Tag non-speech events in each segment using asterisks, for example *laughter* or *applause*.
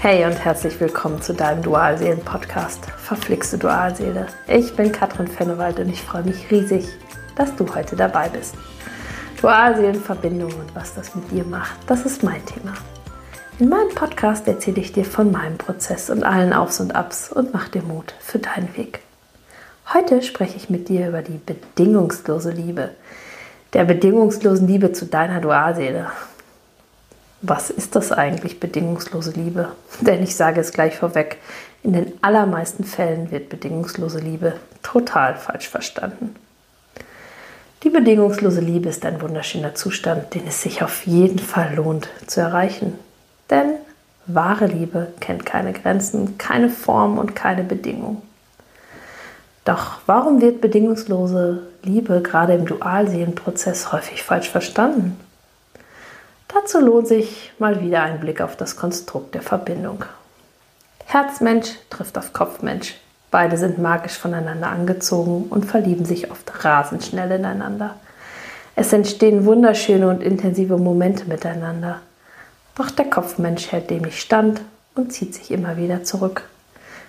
Hey und herzlich willkommen zu deinem Dualseelen-Podcast Verflixte Dualseele. Ich bin Katrin Fennewald und ich freue mich riesig, dass du heute dabei bist. Dualseelenverbindung und was das mit dir macht, das ist mein Thema. In meinem Podcast erzähle ich dir von meinem Prozess und allen Aufs und Abs und mach dir Mut für deinen Weg. Heute spreche ich mit dir über die bedingungslose Liebe. Der bedingungslosen Liebe zu deiner Dualseele was ist das eigentlich, bedingungslose Liebe? *laughs* Denn ich sage es gleich vorweg, in den allermeisten Fällen wird bedingungslose Liebe total falsch verstanden. Die bedingungslose Liebe ist ein wunderschöner Zustand, den es sich auf jeden Fall lohnt zu erreichen. Denn wahre Liebe kennt keine Grenzen, keine Form und keine Bedingung. Doch warum wird bedingungslose Liebe gerade im Dualseelenprozess häufig falsch verstanden? Dazu lohnt sich mal wieder ein Blick auf das Konstrukt der Verbindung. Herzmensch trifft auf Kopfmensch. Beide sind magisch voneinander angezogen und verlieben sich oft rasend schnell ineinander. Es entstehen wunderschöne und intensive Momente miteinander. Doch der Kopfmensch hält dem nicht stand und zieht sich immer wieder zurück.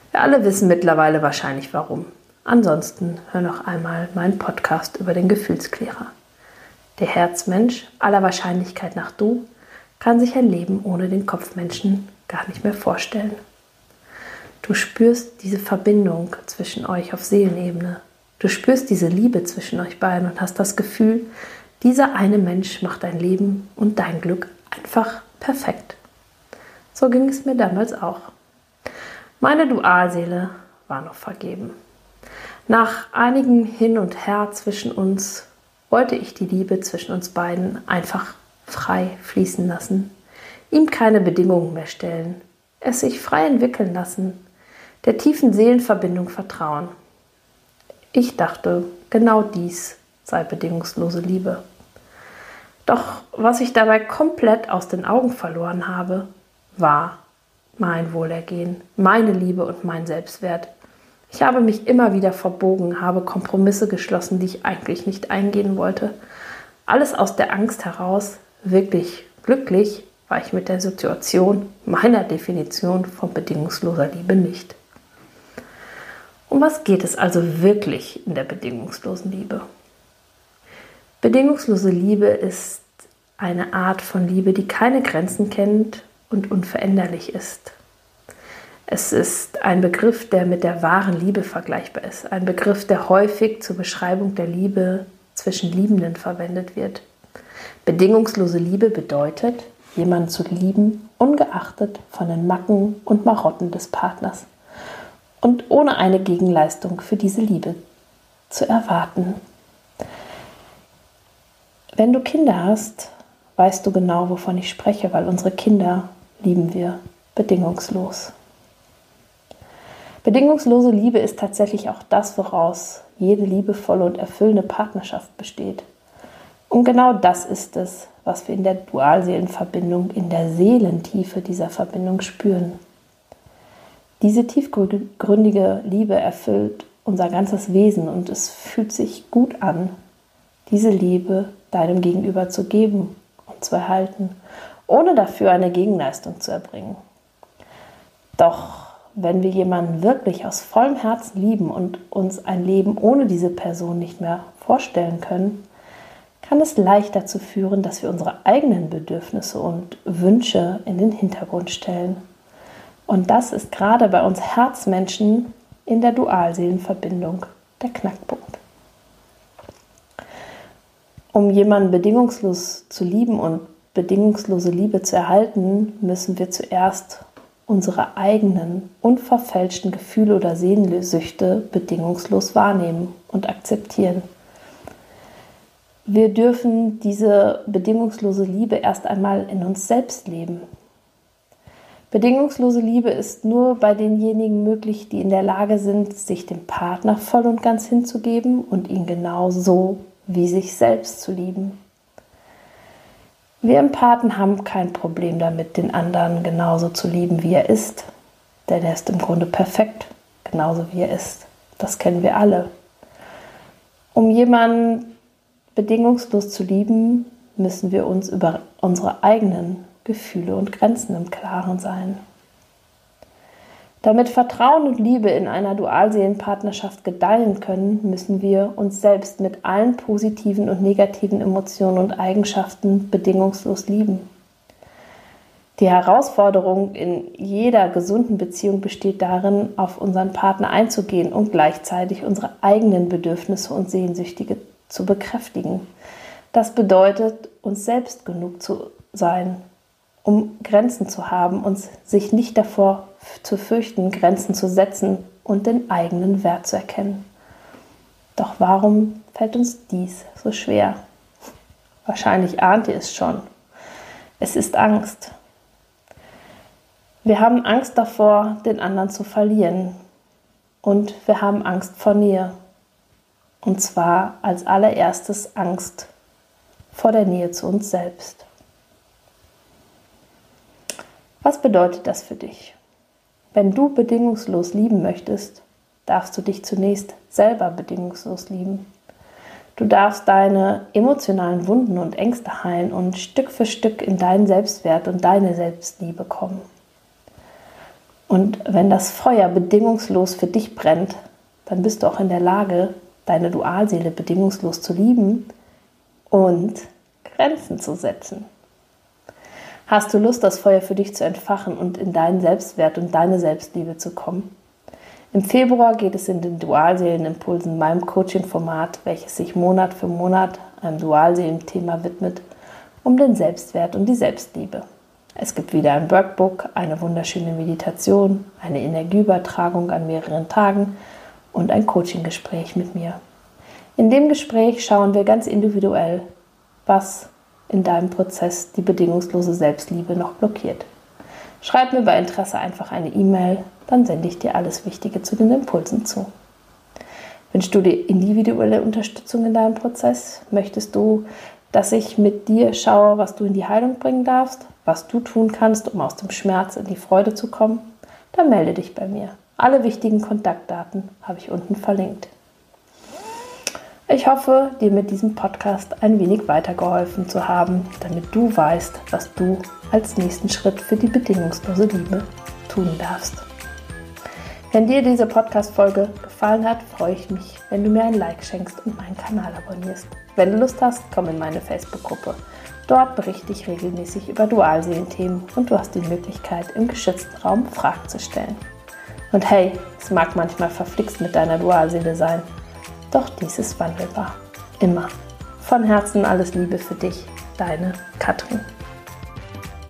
Wir alle wissen mittlerweile wahrscheinlich warum. Ansonsten hör noch einmal meinen Podcast über den Gefühlsklärer. Der Herzmensch, aller Wahrscheinlichkeit nach du, kann sich ein Leben ohne den Kopfmenschen gar nicht mehr vorstellen. Du spürst diese Verbindung zwischen euch auf Seelenebene. Du spürst diese Liebe zwischen euch beiden und hast das Gefühl, dieser eine Mensch macht dein Leben und dein Glück einfach perfekt. So ging es mir damals auch. Meine Dualseele war noch vergeben. Nach einigem Hin und Her zwischen uns wollte ich die Liebe zwischen uns beiden einfach frei fließen lassen, ihm keine Bedingungen mehr stellen, es sich frei entwickeln lassen, der tiefen Seelenverbindung vertrauen. Ich dachte, genau dies sei bedingungslose Liebe. Doch was ich dabei komplett aus den Augen verloren habe, war mein Wohlergehen, meine Liebe und mein Selbstwert. Ich habe mich immer wieder verbogen, habe Kompromisse geschlossen, die ich eigentlich nicht eingehen wollte. Alles aus der Angst heraus, wirklich glücklich war ich mit der Situation meiner Definition von bedingungsloser Liebe nicht. Um was geht es also wirklich in der bedingungslosen Liebe? Bedingungslose Liebe ist eine Art von Liebe, die keine Grenzen kennt und unveränderlich ist. Es ist ein Begriff, der mit der wahren Liebe vergleichbar ist. Ein Begriff, der häufig zur Beschreibung der Liebe zwischen Liebenden verwendet wird. Bedingungslose Liebe bedeutet, jemanden zu lieben, ungeachtet von den Macken und Marotten des Partners und ohne eine Gegenleistung für diese Liebe zu erwarten. Wenn du Kinder hast, weißt du genau, wovon ich spreche, weil unsere Kinder lieben wir bedingungslos. Bedingungslose Liebe ist tatsächlich auch das, woraus jede liebevolle und erfüllende Partnerschaft besteht. Und genau das ist es, was wir in der Dualseelenverbindung, in der Seelentiefe dieser Verbindung spüren. Diese tiefgründige Liebe erfüllt unser ganzes Wesen und es fühlt sich gut an, diese Liebe deinem Gegenüber zu geben und zu erhalten, ohne dafür eine Gegenleistung zu erbringen. Doch wenn wir jemanden wirklich aus vollem Herzen lieben und uns ein Leben ohne diese Person nicht mehr vorstellen können, kann es leicht dazu führen, dass wir unsere eigenen Bedürfnisse und Wünsche in den Hintergrund stellen. Und das ist gerade bei uns Herzmenschen in der Dualseelenverbindung der Knackpunkt. Um jemanden bedingungslos zu lieben und bedingungslose Liebe zu erhalten, müssen wir zuerst unsere eigenen unverfälschten Gefühle oder Sehnsüchte bedingungslos wahrnehmen und akzeptieren. Wir dürfen diese bedingungslose Liebe erst einmal in uns selbst leben. Bedingungslose Liebe ist nur bei denjenigen möglich, die in der Lage sind, sich dem Partner voll und ganz hinzugeben und ihn genau so wie sich selbst zu lieben. Wir Empathen haben kein Problem damit, den anderen genauso zu lieben, wie er ist. Denn er ist im Grunde perfekt, genauso wie er ist. Das kennen wir alle. Um jemanden bedingungslos zu lieben, müssen wir uns über unsere eigenen Gefühle und Grenzen im Klaren sein. Damit Vertrauen und Liebe in einer Dualseelenpartnerschaft gedeihen können, müssen wir uns selbst mit allen positiven und negativen Emotionen und Eigenschaften bedingungslos lieben. Die Herausforderung in jeder gesunden Beziehung besteht darin, auf unseren Partner einzugehen und gleichzeitig unsere eigenen Bedürfnisse und Sehnsüchtige zu bekräftigen. Das bedeutet, uns selbst genug zu sein, um Grenzen zu haben und sich nicht davor zu fürchten, Grenzen zu setzen und den eigenen Wert zu erkennen. Doch warum fällt uns dies so schwer? Wahrscheinlich ahnt ihr es schon. Es ist Angst. Wir haben Angst davor, den anderen zu verlieren. Und wir haben Angst vor Nähe. Und zwar als allererstes Angst vor der Nähe zu uns selbst. Was bedeutet das für dich? Wenn du bedingungslos lieben möchtest, darfst du dich zunächst selber bedingungslos lieben. Du darfst deine emotionalen Wunden und Ängste heilen und Stück für Stück in deinen Selbstwert und deine Selbstliebe kommen. Und wenn das Feuer bedingungslos für dich brennt, dann bist du auch in der Lage, deine Dualseele bedingungslos zu lieben und Grenzen zu setzen. Hast du Lust, das Feuer für dich zu entfachen und in deinen Selbstwert und deine Selbstliebe zu kommen? Im Februar geht es in den Dualseelenimpulsen, meinem Coaching-Format, welches sich Monat für Monat einem Dualseelenthema widmet, um den Selbstwert und die Selbstliebe. Es gibt wieder ein Workbook, eine wunderschöne Meditation, eine Energieübertragung an mehreren Tagen und ein Coaching-Gespräch mit mir. In dem Gespräch schauen wir ganz individuell, was in deinem Prozess die bedingungslose Selbstliebe noch blockiert. Schreib mir bei Interesse einfach eine E-Mail, dann sende ich dir alles Wichtige zu den Impulsen zu. Wünschst du dir individuelle Unterstützung in deinem Prozess? Möchtest du, dass ich mit dir schaue, was du in die Heilung bringen darfst? was du tun kannst, um aus dem Schmerz in die Freude zu kommen, dann melde dich bei mir. Alle wichtigen Kontaktdaten habe ich unten verlinkt. Ich hoffe, dir mit diesem Podcast ein wenig weitergeholfen zu haben, damit du weißt, was du als nächsten Schritt für die bedingungslose Liebe tun darfst. Wenn dir diese Podcast-Folge gefallen hat, freue ich mich, wenn du mir ein Like schenkst und meinen Kanal abonnierst. Wenn du Lust hast, komm in meine Facebook-Gruppe. Dort berichte ich regelmäßig über Dualseelenthemen und du hast die Möglichkeit, im geschützten Raum Fragen zu stellen. Und hey, es mag manchmal verflixt mit deiner Dualseele sein, doch dies ist wandelbar. Immer. Von Herzen alles Liebe für dich, deine Katrin.